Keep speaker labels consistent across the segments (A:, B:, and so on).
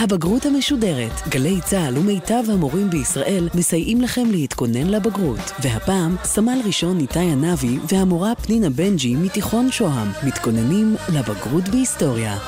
A: הבגרות המשודרת. גלי צה"ל ומיטב המורים בישראל מסייעים לכם להתכונן לבגרות. והפעם, סמל ראשון ניתאי ענבי והמורה פנינה בנג'י מתיכון שוהם מתכוננים לבגרות בהיסטוריה.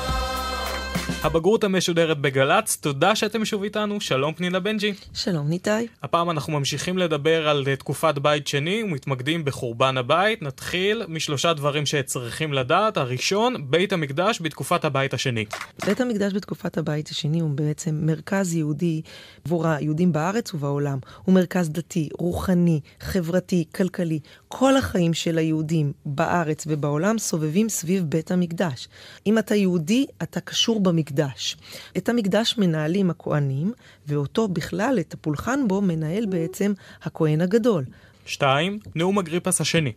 B: הבגרות המשודרת בגל"צ, תודה שאתם שוב איתנו, שלום פנינה בנג'י.
C: שלום ניתאי.
B: הפעם אנחנו ממשיכים לדבר על אה, תקופת בית שני ומתמקדים בחורבן הבית. נתחיל משלושה דברים שצריכים לדעת. הראשון, בית המקדש בתקופת הבית השני.
C: בית המקדש בתקופת הבית השני הוא בעצם מרכז יהודי עבור היהודים בארץ ובעולם. הוא מרכז דתי, רוחני, חברתי, כלכלי. כל החיים של היהודים בארץ ובעולם סובבים סביב בית המקדש. אם אתה יהודי, אתה קשור במקדש. את המקדש מנהלים הכוהנים, ואותו בכלל, את הפולחן בו, מנהל בעצם הכהן הגדול.
B: שתיים, נאום אגריפס השני.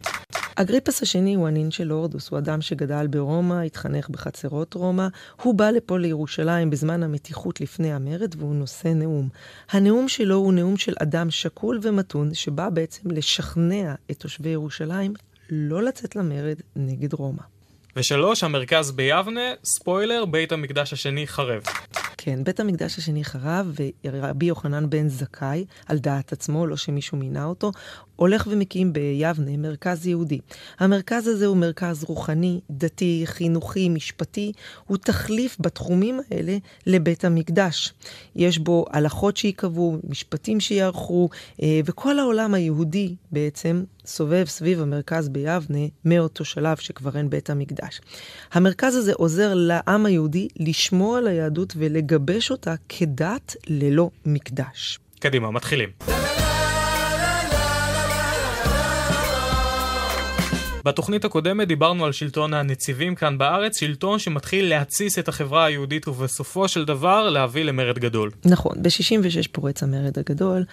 C: אגריפס השני הוא הנין של הורדוס, הוא אדם שגדל ברומא, התחנך בחצרות רומא. הוא בא לפה לירושלים בזמן המתיחות לפני המרד, והוא נושא נאום. הנאום שלו הוא נאום של אדם שקול ומתון, שבא בעצם לשכנע את תושבי ירושלים לא לצאת למרד נגד רומא.
B: ושלוש, המרכז ביבנה, ספוילר, בית המקדש השני חרב.
C: כן, בית המקדש השני חרב, ורבי יוחנן בן זכאי, על דעת עצמו, לא שמישהו מינה אותו, הולך ומקים ביבנה מרכז יהודי. המרכז הזה הוא מרכז רוחני, דתי, חינוכי, משפטי, הוא תחליף בתחומים האלה לבית המקדש. יש בו הלכות שייקבעו, משפטים שיערכו, אה, וכל העולם היהודי בעצם סובב סביב המרכז ביבנה מאותו שלב שכבר אין בית המקדש. המרכז הזה עוזר לעם היהודי לשמור על היהדות ולגבש אותה כדת ללא מקדש.
B: קדימה, מתחילים. בתוכנית הקודמת דיברנו על שלטון הנציבים כאן בארץ, שלטון שמתחיל להתסיס את החברה היהודית ובסופו של דבר להביא למרד גדול.
C: נכון, ב-66 פורץ המרד הגדול,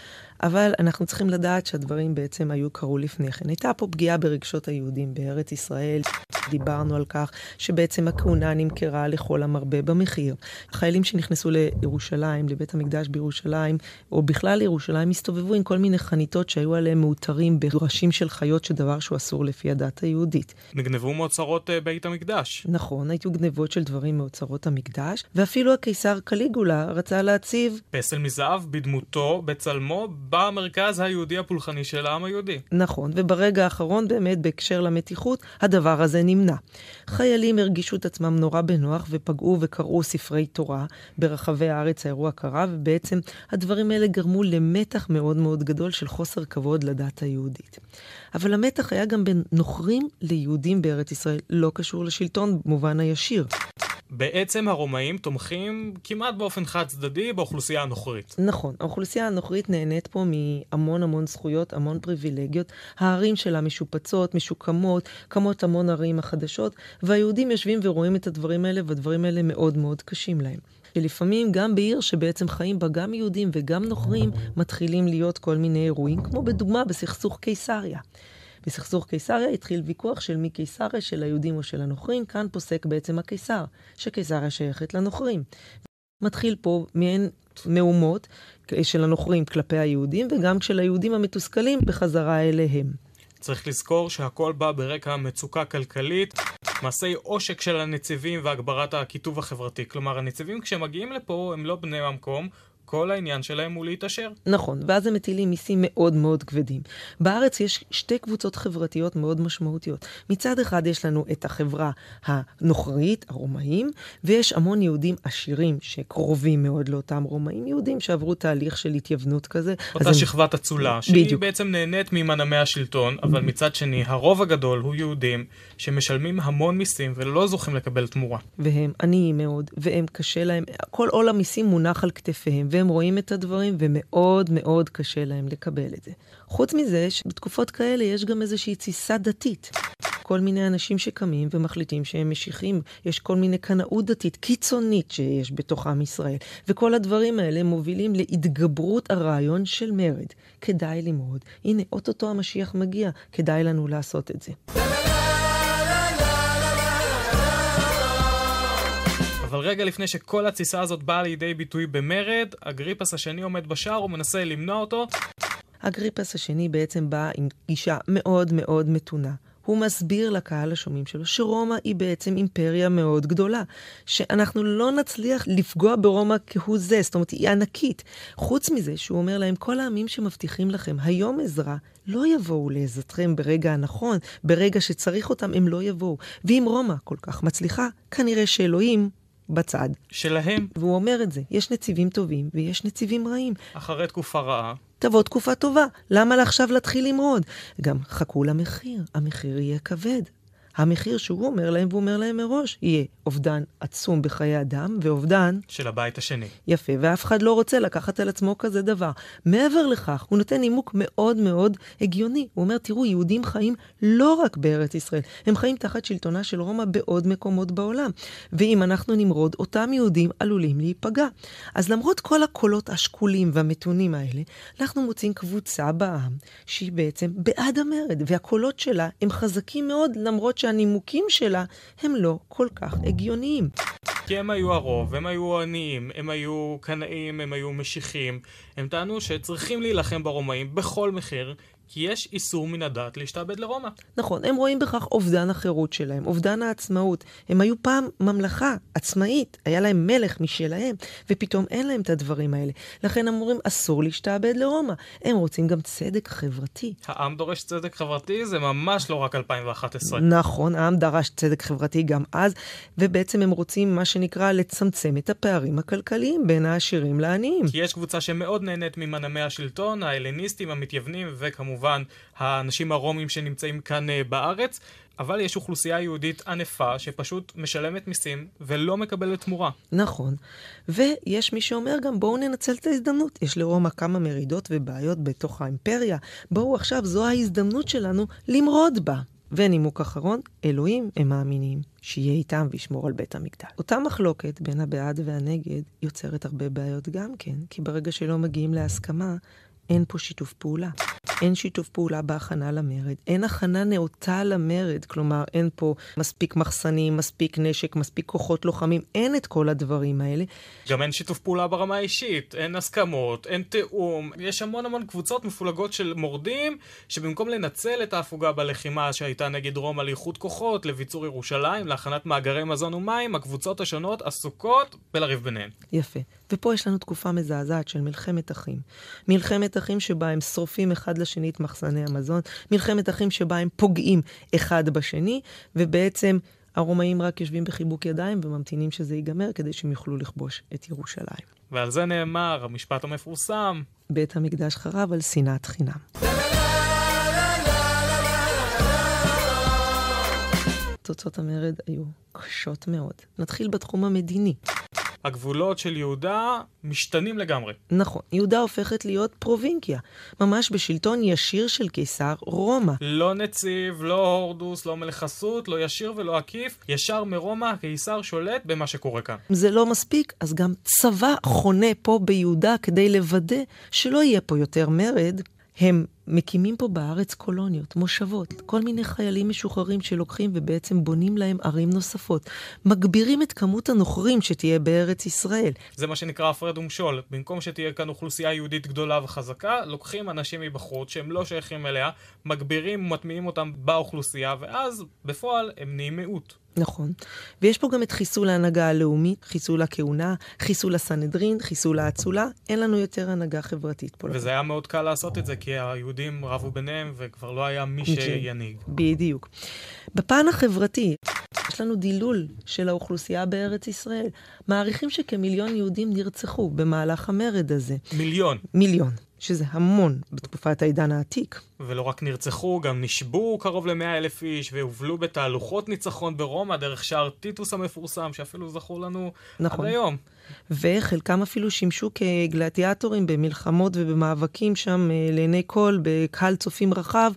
C: אבל אנחנו צריכים לדעת שהדברים בעצם היו קרו לפני כן. הייתה פה פגיעה ברגשות היהודים בארץ ישראל. דיברנו על כך שבעצם הכהונה נמכרה לכל המרבה במחיר. החיילים שנכנסו לירושלים, לבית המקדש בירושלים, או בכלל לירושלים, הסתובבו עם כל מיני חניתות שהיו עליהם מאותרים בראשים של חיות, שדבר שהוא אסור לפי הדת היהודית.
B: נגנבו מאוצרות uh, בית המקדש.
C: נכון, היו גנבות של דברים מאוצרות המקדש, ואפילו הקיסר קליגולה רצה להציב...
B: פסל מזהב בדמותו, בצלמו, במרכז היהודי הפולחני של העם היהודי.
C: נכון, וברגע האחרון באמת, בהקשר למתיחות, הדבר הזה נמנע. חיילים הרגישו את עצמם נורא בנוח ופגעו וקראו ספרי תורה ברחבי הארץ, האירוע קרה, ובעצם הדברים האלה גרמו למתח מאוד מאוד גדול של חוסר כבוד לדת היהודית. אבל המתח היה גם בין נוכרים ליהודים בארץ ישראל, לא קשור לשלטון במובן הישיר.
B: בעצם הרומאים תומכים כמעט באופן חד צדדי באוכלוסייה הנוכרית.
C: נכון, האוכלוסייה הנוכרית נהנית פה מהמון המון זכויות, המון פריבילגיות. הערים שלה משופצות, משוקמות, קמות המון ערים החדשות, והיהודים יושבים ורואים את הדברים האלה, והדברים האלה מאוד מאוד קשים להם. שלפעמים גם בעיר שבעצם חיים בה גם יהודים וגם נוכרים, מתחילים להיות כל מיני אירועים, כמו בדוגמה בסכסוך קיסריה. בסכסוך קיסריה התחיל ויכוח של מי קיסריה, של היהודים או של הנוכרים, כאן פוסק בעצם הקיסר, שקיסריה שייכת לנוכרים. מתחיל פה מעין מהומות של הנוכרים כלפי היהודים, וגם של היהודים המתוסכלים בחזרה אליהם.
B: צריך לזכור שהכל בא ברקע מצוקה כלכלית, מעשי עושק של הנציבים והגברת הקיטוב החברתי. כלומר, הנציבים כשמגיעים לפה הם לא בני המקום, כל העניין שלהם הוא להתעשר.
C: נכון, ואז הם מטילים מיסים מאוד מאוד כבדים. בארץ יש שתי קבוצות חברתיות מאוד משמעותיות. מצד אחד יש לנו את החברה הנוכרית, הרומאים, ויש המון יהודים עשירים שקרובים מאוד לאותם רומאים יהודים שעברו תהליך של התייוונות כזה.
B: אותה הם... שכבת אצולה, שהיא בדיוק. בעצם נהנית ממנעמי השלטון, אבל מצד שני, הרוב הגדול הוא יהודים שמשלמים המון מיסים ולא זוכים לקבל תמורה.
C: והם עניים מאוד, והם קשה להם, כל עול המיסים מונח על כתפיהם, והם רואים את הדברים, ומאוד מאוד קשה להם לקבל את זה. חוץ מזה, שבתקופות כאלה יש גם איזושהי תסיסה דתית. כל מיני אנשים שקמים ומחליטים שהם משיחים. יש כל מיני קנאות דתית קיצונית שיש בתוך עם ישראל. וכל הדברים האלה מובילים להתגברות הרעיון של מרד. כדאי ללמוד. הנה, אוטוטו המשיח מגיע, כדאי לנו לעשות את זה.
B: אבל רגע לפני שכל התסיסה הזאת באה לידי ביטוי במרד, אגריפס השני עומד בשער ומנסה למנוע אותו.
C: אגריפס השני בעצם בא עם גישה מאוד מאוד מתונה. הוא מסביר לקהל השומעים שלו שרומא היא בעצם אימפריה מאוד גדולה, שאנחנו לא נצליח לפגוע ברומא כהוא זה, זאת אומרת, היא ענקית. חוץ מזה, שהוא אומר להם, כל העמים שמבטיחים לכם היום עזרה, לא יבואו לעזרתכם ברגע הנכון, ברגע שצריך אותם, הם לא יבואו. ואם רומא כל כך מצליחה, כנראה שאלוהים בצד.
B: שלהם.
C: והוא אומר את זה, יש נציבים טובים ויש נציבים רעים.
B: אחרי תקופה רעה.
C: תבוא תקופה טובה, למה עכשיו להתחיל למרוד? גם חכו למחיר, המחיר יהיה כבד. המחיר שהוא אומר להם, והוא אומר להם מראש, יהיה אובדן עצום בחיי אדם ואובדן...
B: של הבית השני.
C: יפה, ואף אחד לא רוצה לקחת על עצמו כזה דבר. מעבר לכך, הוא נותן נימוק מאוד מאוד הגיוני. הוא אומר, תראו, יהודים חיים לא רק בארץ ישראל, הם חיים תחת שלטונה של רומא בעוד מקומות בעולם. ואם אנחנו נמרוד, אותם יהודים עלולים להיפגע. אז למרות כל הקולות השקולים והמתונים האלה, אנחנו מוצאים קבוצה בעם שהיא בעצם בעד המרד, והקולות שלה הם חזקים מאוד, למרות שהנימוקים שלה הם לא כל כך הגיוניים.
B: כי הם היו הרוב, הם היו עניים, הם היו קנאים, הם היו משיחים. הם טענו שצריכים להילחם ברומאים בכל מחיר, כי יש איסור מן הדת להשתעבד לרומא.
C: נכון, הם רואים בכך אובדן החירות שלהם, אובדן העצמאות. הם היו פעם ממלכה עצמאית, היה להם מלך משלהם, ופתאום אין להם את הדברים האלה. לכן הם אומרים, אסור להשתעבד לרומא. הם רוצים גם צדק חברתי.
B: העם דורש צדק חברתי, זה ממש לא רק 2011.
C: נכון, העם דרש צדק חברתי גם אז, ובעצם הם רוצים, מה שנקרא, לצמצם את הפערים הכלכליים בין העשירים לעניים.
B: כי יש קבוצה שמאוד נהנית ממנעמי השלטון, ההלניסטים, המתייוונים, וכמובן... כמובן האנשים הרומים שנמצאים כאן uh, בארץ, אבל יש אוכלוסייה יהודית ענפה שפשוט משלמת מיסים ולא מקבלת תמורה.
C: נכון, ויש מי שאומר גם בואו ננצל את ההזדמנות. יש לרומא כמה מרידות ובעיות בתוך האימפריה, בואו עכשיו, זו ההזדמנות שלנו למרוד בה. ונימוק אחרון, אלוהים הם מאמינים שיהיה איתם וישמור על בית המקדש. אותה מחלוקת בין הבעד והנגד יוצרת הרבה בעיות גם כן, כי ברגע שלא מגיעים להסכמה, אין פה שיתוף פעולה. אין שיתוף פעולה בהכנה למרד, אין הכנה נאותה למרד, כלומר אין פה מספיק מחסנים, מספיק נשק, מספיק כוחות לוחמים, אין את כל הדברים האלה.
B: גם אין שיתוף פעולה ברמה האישית, אין הסכמות, אין תיאום, יש המון המון קבוצות מפולגות של מורדים, שבמקום לנצל את ההפוגה בלחימה שהייתה נגד רומא לאיחוד כוחות, לביצור ירושלים, להכנת מאגרי מזון ומים, הקבוצות השונות עסוקות בלריב ביניהן.
C: יפה. ופה יש לנו תקופה מזעזעת של מלחמת אחים. מלחמת אחים שבה הם שורפים אחד לשני את מחסני המזון, מלחמת אחים שבה הם פוגעים אחד בשני, ובעצם הרומאים רק יושבים בחיבוק ידיים וממתינים שזה ייגמר כדי שהם יוכלו לכבוש את ירושלים.
B: ועל זה נאמר המשפט המפורסם:
C: בית המקדש חרב על שנאת חינם. תוצאות המרד היו קשות מאוד. נתחיל בתחום המדיני.
B: הגבולות של יהודה משתנים לגמרי.
C: נכון, יהודה הופכת להיות פרובינקיה, ממש בשלטון ישיר של קיסר רומא.
B: לא נציב, לא הורדוס, לא מלך חסות, לא ישיר ולא עקיף, ישר מרומא הקיסר שולט במה שקורה כאן.
C: זה לא מספיק, אז גם צבא חונה פה ביהודה כדי לוודא שלא יהיה פה יותר מרד. הם מקימים פה בארץ קולוניות, מושבות, כל מיני חיילים משוחררים שלוקחים ובעצם בונים להם ערים נוספות. מגבירים את כמות הנוכרים שתהיה בארץ ישראל.
B: זה מה שנקרא הפרד ומשול. במקום שתהיה כאן אוכלוסייה יהודית גדולה וחזקה, לוקחים אנשים מבחוץ שהם לא שייכים אליה, מגבירים ומטמיעים אותם באוכלוסייה, ואז בפועל הם נהיים מיעוט.
C: נכון. ויש פה גם את חיסול ההנהגה הלאומית, חיסול הכהונה, חיסול הסנהדרין, חיסול האצולה. אין לנו יותר הנהגה חברתית פה.
B: וזה היה מאוד קל לעשות את זה, כי היהודים רבו ביניהם וכבר לא היה מי שינהיג.
C: בדיוק. בפן החברתי, יש לנו דילול של האוכלוסייה בארץ ישראל. מעריכים שכמיליון יהודים נרצחו במהלך המרד הזה.
B: מיליון.
C: מיליון. שזה המון בתקופת העידן העתיק.
B: ולא רק נרצחו, גם נשבו קרוב למאה אלף איש, והובלו בתהלוכות ניצחון ברומא דרך שער טיטוס המפורסם, שאפילו זכור לנו נכון. עד היום.
C: וחלקם אפילו שימשו כגלדיאטורים במלחמות ובמאבקים שם אה, לעיני כל, בקהל צופים רחב,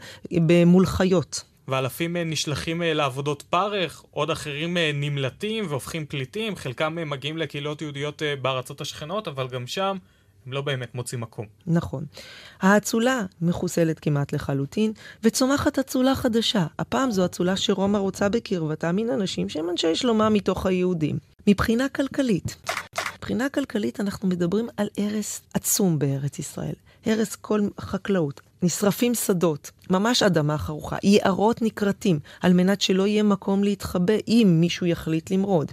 C: מול חיות.
B: ואלפים נשלחים אה, לעבודות פרך, עוד אחרים אה, נמלטים והופכים פליטים, חלקם מגיעים לקהילות יהודיות בארצות השכנות, אבל גם שם הם לא באמת מוצאים מקום.
C: נכון. האצולה מחוסלת כמעט לחלוטין, וצומחת אצולה חדשה. הפעם זו אצולה שרומא רוצה בקרבתה מן אנשים שהם אנשי שלומה מתוך היהודים. מבחינה כלכלית, מבחינה כלכלית אנחנו מדברים על הרס עצום בארץ ישראל. הרס כל חקלאות. נשרפים שדות, ממש אדמה חרוכה. יערות נכרתים, על מנת שלא יהיה מקום להתחבא אם מישהו יחליט למרוד.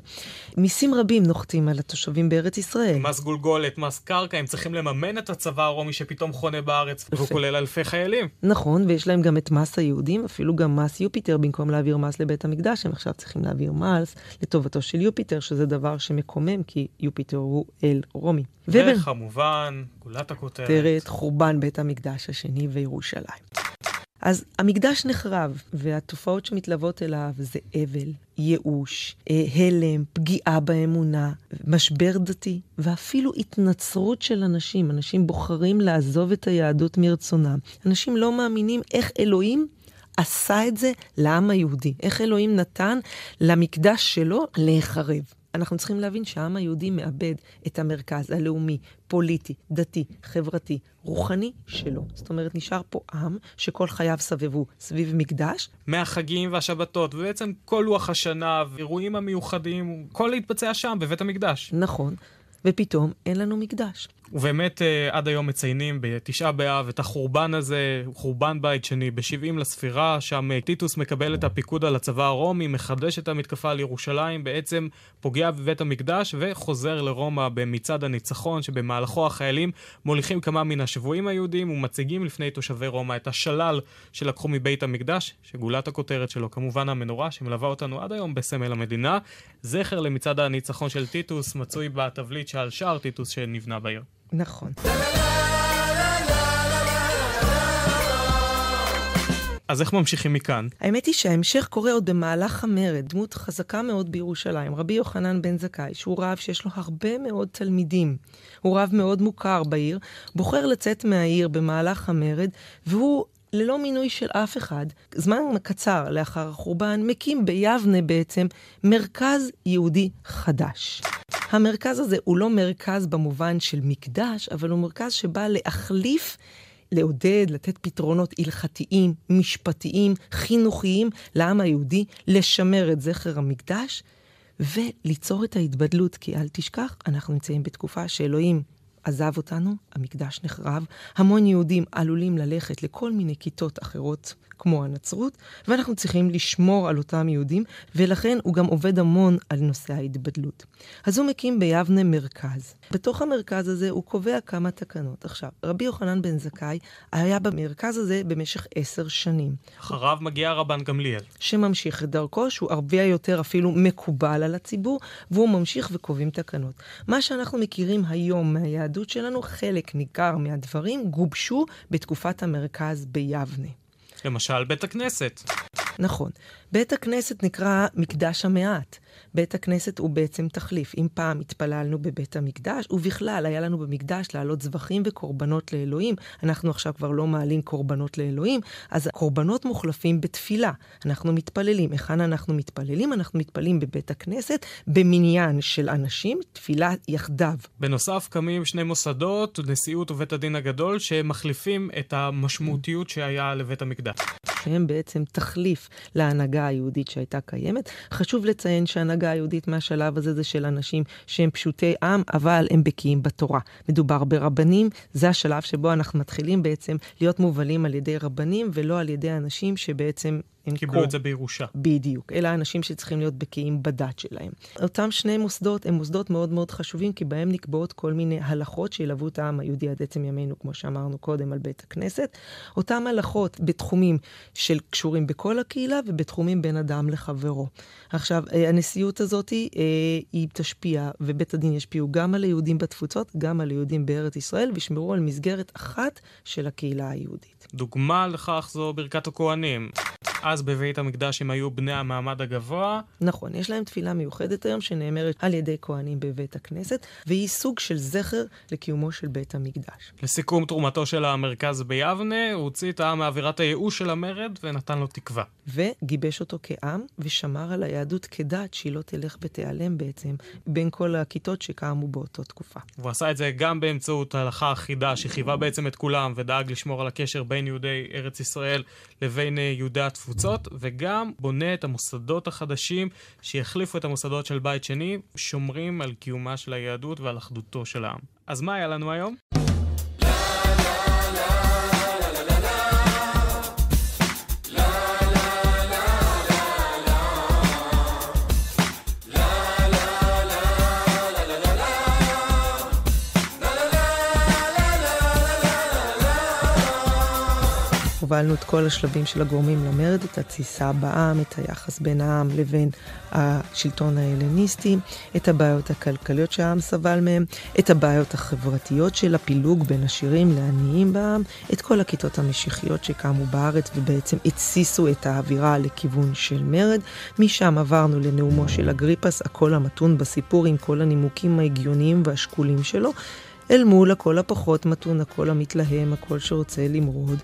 C: מיסים רבים נוחתים על התושבים בארץ ישראל.
B: מס גולגולת, מס קרקע, הם צריכים לממן את הצבא הרומי שפתאום חונה בארץ, והוא כולל אלפי חיילים.
C: נכון, ויש להם גם את מס היהודים, אפילו גם מס יופיטר, במקום להעביר מס לבית המקדש, הם עכשיו צריכים להעביר מס לטובתו של יופיטר, שזה דבר שמקומם, כי יופיטר הוא אל רומי.
B: וכמובן, גולת הכותרת.
C: חורבן בית המקדש השני וירושלים. אז המקדש נחרב, והתופעות שמתלוות אליו זה אבל, ייאוש, אה, הלם, פגיעה באמונה, משבר דתי, ואפילו התנצרות של אנשים. אנשים בוחרים לעזוב את היהדות מרצונם. אנשים לא מאמינים איך אלוהים עשה את זה לעם היהודי. איך אלוהים נתן למקדש שלו להיחרב. אנחנו צריכים להבין שהעם היהודי מאבד את המרכז הלאומי, פוליטי, דתי, חברתי, רוחני שלו. זאת אומרת, נשאר פה עם שכל חייו סבבו סביב מקדש.
B: מהחגים והשבתות, ובעצם כל לוח השנה, ואירועים המיוחדים, כל להתבצע שם, בבית המקדש.
C: נכון. ופתאום אין לנו מקדש.
B: ובאמת אה, עד היום מציינים בתשעה באב את החורבן הזה, חורבן בית שני, ב-70 לספירה, שם אה, טיטוס מקבל את הפיקוד על הצבא הרומי, מחדש את המתקפה על ירושלים, בעצם פוגע בבית המקדש וחוזר לרומא במצעד הניצחון, שבמהלכו החיילים מוליכים כמה מן השבויים היהודים ומציגים לפני תושבי רומא את השלל שלקחו מבית המקדש, שגולת הכותרת שלו כמובן המנורה, שמלווה אותנו עד היום בסמל המדינה. זכר למצעד הניצחון של טיטוס מצוי בתבליט שעל שער טיטוס שנבנה בעיר.
C: נכון.
B: אז איך ממשיכים מכאן?
C: האמת היא שההמשך קורה עוד במהלך המרד, דמות חזקה מאוד בירושלים, רבי יוחנן בן זכאי, שהוא רב שיש לו הרבה מאוד תלמידים. הוא רב מאוד מוכר בעיר, בוחר לצאת מהעיר במהלך המרד, והוא ללא מינוי של אף אחד, זמן קצר לאחר החורבן, מקים ביבנה בעצם מרכז יהודי חדש. המרכז הזה הוא לא מרכז במובן של מקדש, אבל הוא מרכז שבא להחליף לעודד, לתת פתרונות הלכתיים, משפטיים, חינוכיים לעם היהודי, לשמר את זכר המקדש וליצור את ההתבדלות. כי אל תשכח, אנחנו נמצאים בתקופה שאלוהים עזב אותנו, המקדש נחרב, המון יהודים עלולים ללכת לכל מיני כיתות אחרות כמו הנצרות, ואנחנו צריכים לשמור על אותם יהודים, ולכן הוא גם עובד המון על נושא ההתבדלות. אז הוא מקים ביבנה מרכז. בתוך המרכז הזה הוא קובע כמה תקנות. עכשיו, רבי יוחנן בן זכאי היה במרכז הזה במשך עשר שנים.
B: אחריו מגיע רבן גמליאל.
C: שממשיך את דרכו, שהוא הרבה יותר אפילו מקובל על הציבור, והוא ממשיך וקובעים תקנות. מה שאנחנו מכירים היום מהיהדות שלנו, חלק ניכר מהדברים גובשו בתקופת המרכז ביבנה.
B: למשל בית הכנסת.
C: נכון. בית הכנסת נקרא מקדש המעט. בית הכנסת הוא בעצם תחליף. אם פעם התפללנו בבית המקדש, ובכלל היה לנו במקדש להעלות זבחים וקורבנות לאלוהים, אנחנו עכשיו כבר לא מעלים קורבנות לאלוהים, אז הקורבנות מוחלפים בתפילה. אנחנו מתפללים. היכן אנחנו מתפללים? אנחנו מתפללים בבית הכנסת, במניין של אנשים, תפילה יחדיו.
B: בנוסף קמים שני מוסדות, נשיאות ובית הדין הגדול, שמחליפים את המשמעותיות שהיה לבית המקדש.
C: שהם בעצם תחליף להנהגה היהודית שהייתה קיימת. חשוב לציין שההנהגה היהודית מהשלב הזה זה של אנשים שהם פשוטי עם, אבל הם בקיאים בתורה. מדובר ברבנים, זה השלב שבו אנחנו מתחילים בעצם להיות מובלים על ידי רבנים, ולא על ידי אנשים שבעצם
B: הם קיבלו. את זה בירושה.
C: בדיוק. אלה האנשים שצריכים להיות בקיאים בדת שלהם. אותם שני מוסדות הם מוסדות מאוד מאוד חשובים, כי בהם נקבעות כל מיני הלכות שילוו את העם היהודי עד עצם ימינו, כמו שאמרנו קודם על בית הכנסת. אותם הלכות בתחומים של קשורים בכל הקהילה ובתחומים בין אדם לחברו. עכשיו, אה, הנשיאות הזאת אה, היא תשפיע, ובית הדין ישפיעו גם על היהודים בתפוצות, גם על היהודים בארץ ישראל, וישמרו על מסגרת אחת של הקהילה היהודית.
B: דוגמה לכך זו ברכת הכוהנים. אז בבית המקדש הם היו בני המעמד הגבוה.
C: נכון, יש להם תפילה מיוחדת היום שנאמרת על ידי כהנים בבית הכנסת, והיא סוג של זכר לקיומו של בית המקדש.
B: לסיכום תרומתו של המרכז ביבנה, הוא הוציא את העם מאווירת הייאוש של המרד ונתן לו תקווה.
C: וגיבש אותו כעם, ושמר על היהדות כדת שהיא לא תלך ותיעלם בעצם בין כל הכיתות שקמו באותו תקופה.
B: הוא עשה את זה גם באמצעות ההלכה אחידה שחייבה בעצם את כולם ודאג לשמור על הקשר בין יהודי ארץ ישראל לבין אה, יהודי התפוצות, וגם בונה את המוסדות החדשים שיחליפו את המוסדות של בית שני, שומרים על קיומה של היהדות ועל אחדותו של העם. אז מה היה לנו היום?
C: הובלנו את כל השלבים של הגורמים למרד, את התסיסה בעם, את היחס בין העם לבין השלטון ההלניסטי, את הבעיות הכלכליות שהעם סבל מהם, את הבעיות החברתיות של הפילוג בין עשירים לעניים בעם, את כל הכיתות המשיחיות שקמו בארץ ובעצם התסיסו את האווירה לכיוון של מרד. משם עברנו לנאומו של אגריפס, הקול המתון בסיפור עם כל הנימוקים ההגיוניים והשקולים שלו. אל מול הקול הפחות מתון, הקול המתלהם, הקול שרוצה למרוד,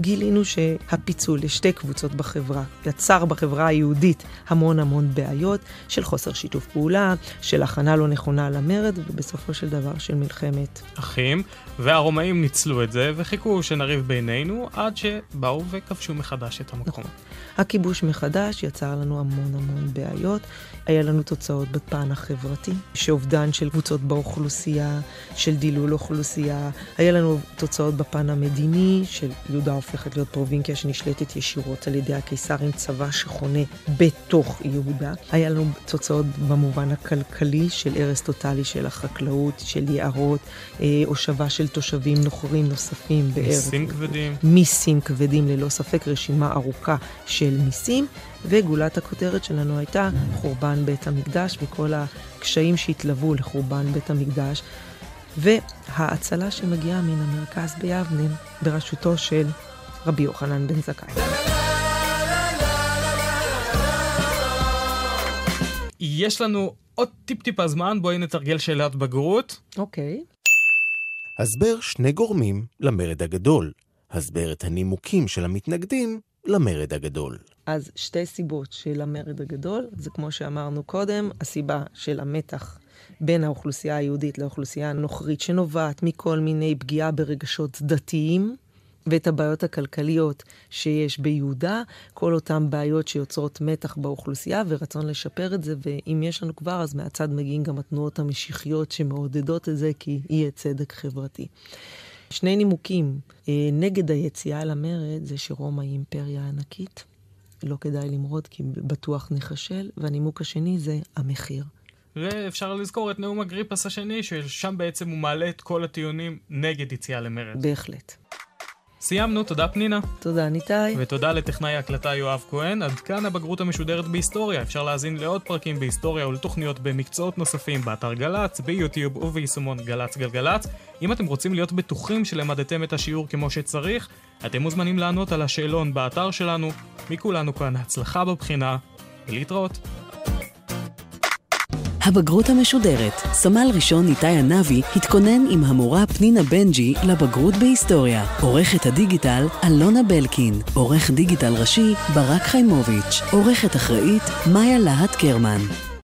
C: גילינו שהפיצול לשתי קבוצות בחברה יצר בחברה היהודית המון המון בעיות של חוסר שיתוף פעולה, של הכנה לא נכונה למרד, ובסופו של דבר של מלחמת.
B: אחים, והרומאים ניצלו את זה וחיכו שנריב בינינו עד שבאו וכבשו מחדש את המקום. נכון.
C: הכיבוש מחדש יצר לנו המון המון בעיות. היה לנו תוצאות בפן החברתי, שאובדן של קבוצות באוכלוסייה, של דילול אוכלוסייה. היה לנו תוצאות בפן המדיני, של יהודה הופכת להיות פרובינקיה שנשלטת ישירות על ידי הקיסר עם צבא שחונה בתוך יהודה. היה לנו תוצאות במובן הכלכלי של הרס טוטאלי של החקלאות, של יערות, אה, הושבה של תושבים נוכרים נוספים
B: בארץ. מיסים כבדים.
C: מיסים כבדים, ללא ספק, רשימה ארוכה של מיסים. וגולת הכותרת שלנו הייתה חורבן בית המקדש וכל הקשיים שהתלוו לחורבן בית המקדש. וההצלה שמגיעה מן המרכז ביבנה בראשותו של רבי יוחנן בן זכאי.
B: יש לנו עוד טיפ-טיפה זמן, בואי נתרגל שאלת בגרות.
C: אוקיי.
D: הסבר שני גורמים למרד הגדול. הסבר את הנימוקים של המתנגדים למרד הגדול.
C: אז שתי סיבות של המרד הגדול, זה כמו שאמרנו קודם, הסיבה של המתח בין האוכלוסייה היהודית לאוכלוסייה הנוכרית, שנובעת מכל מיני פגיעה ברגשות דתיים, ואת הבעיות הכלכליות שיש ביהודה, כל אותן בעיות שיוצרות מתח באוכלוסייה ורצון לשפר את זה, ואם יש לנו כבר, אז מהצד מגיעים גם התנועות המשיחיות שמעודדות את זה, כי יהיה צדק חברתי. שני נימוקים אה, נגד היציאה למרד זה שרומא היא אימפריה ענקית. לא כדאי למרוד כי בטוח נחשל, והנימוק השני זה המחיר.
B: ואפשר לזכור את נאום אגריפס השני, ששם בעצם הוא מעלה את כל הטיעונים נגד יציאה למרד.
C: בהחלט.
B: סיימנו, תודה פנינה.
C: תודה ניתאי.
B: ותודה לטכנאי ההקלטה יואב כהן. עד כאן הבגרות המשודרת בהיסטוריה. אפשר להאזין לעוד פרקים בהיסטוריה ולתוכניות במקצועות נוספים באתר גל"צ, ביוטיוב וביישומון גל"צ גלגלצ. אם אתם רוצים להיות בטוחים שלמדתם את השיעור כמו שצריך, אתם מוזמנים לענות על השאלון באתר שלנו. מכולנו כאן הצלחה בבחינה, ולהתראות.
A: הבגרות המשודרת, סמל ראשון איתי ענבי התכונן עם המורה פנינה בנג'י לבגרות בהיסטוריה. עורכת הדיגיטל אלונה בלקין. עורך דיגיטל ראשי ברק חיימוביץ'. עורכת אחראית מאיה להט קרמן.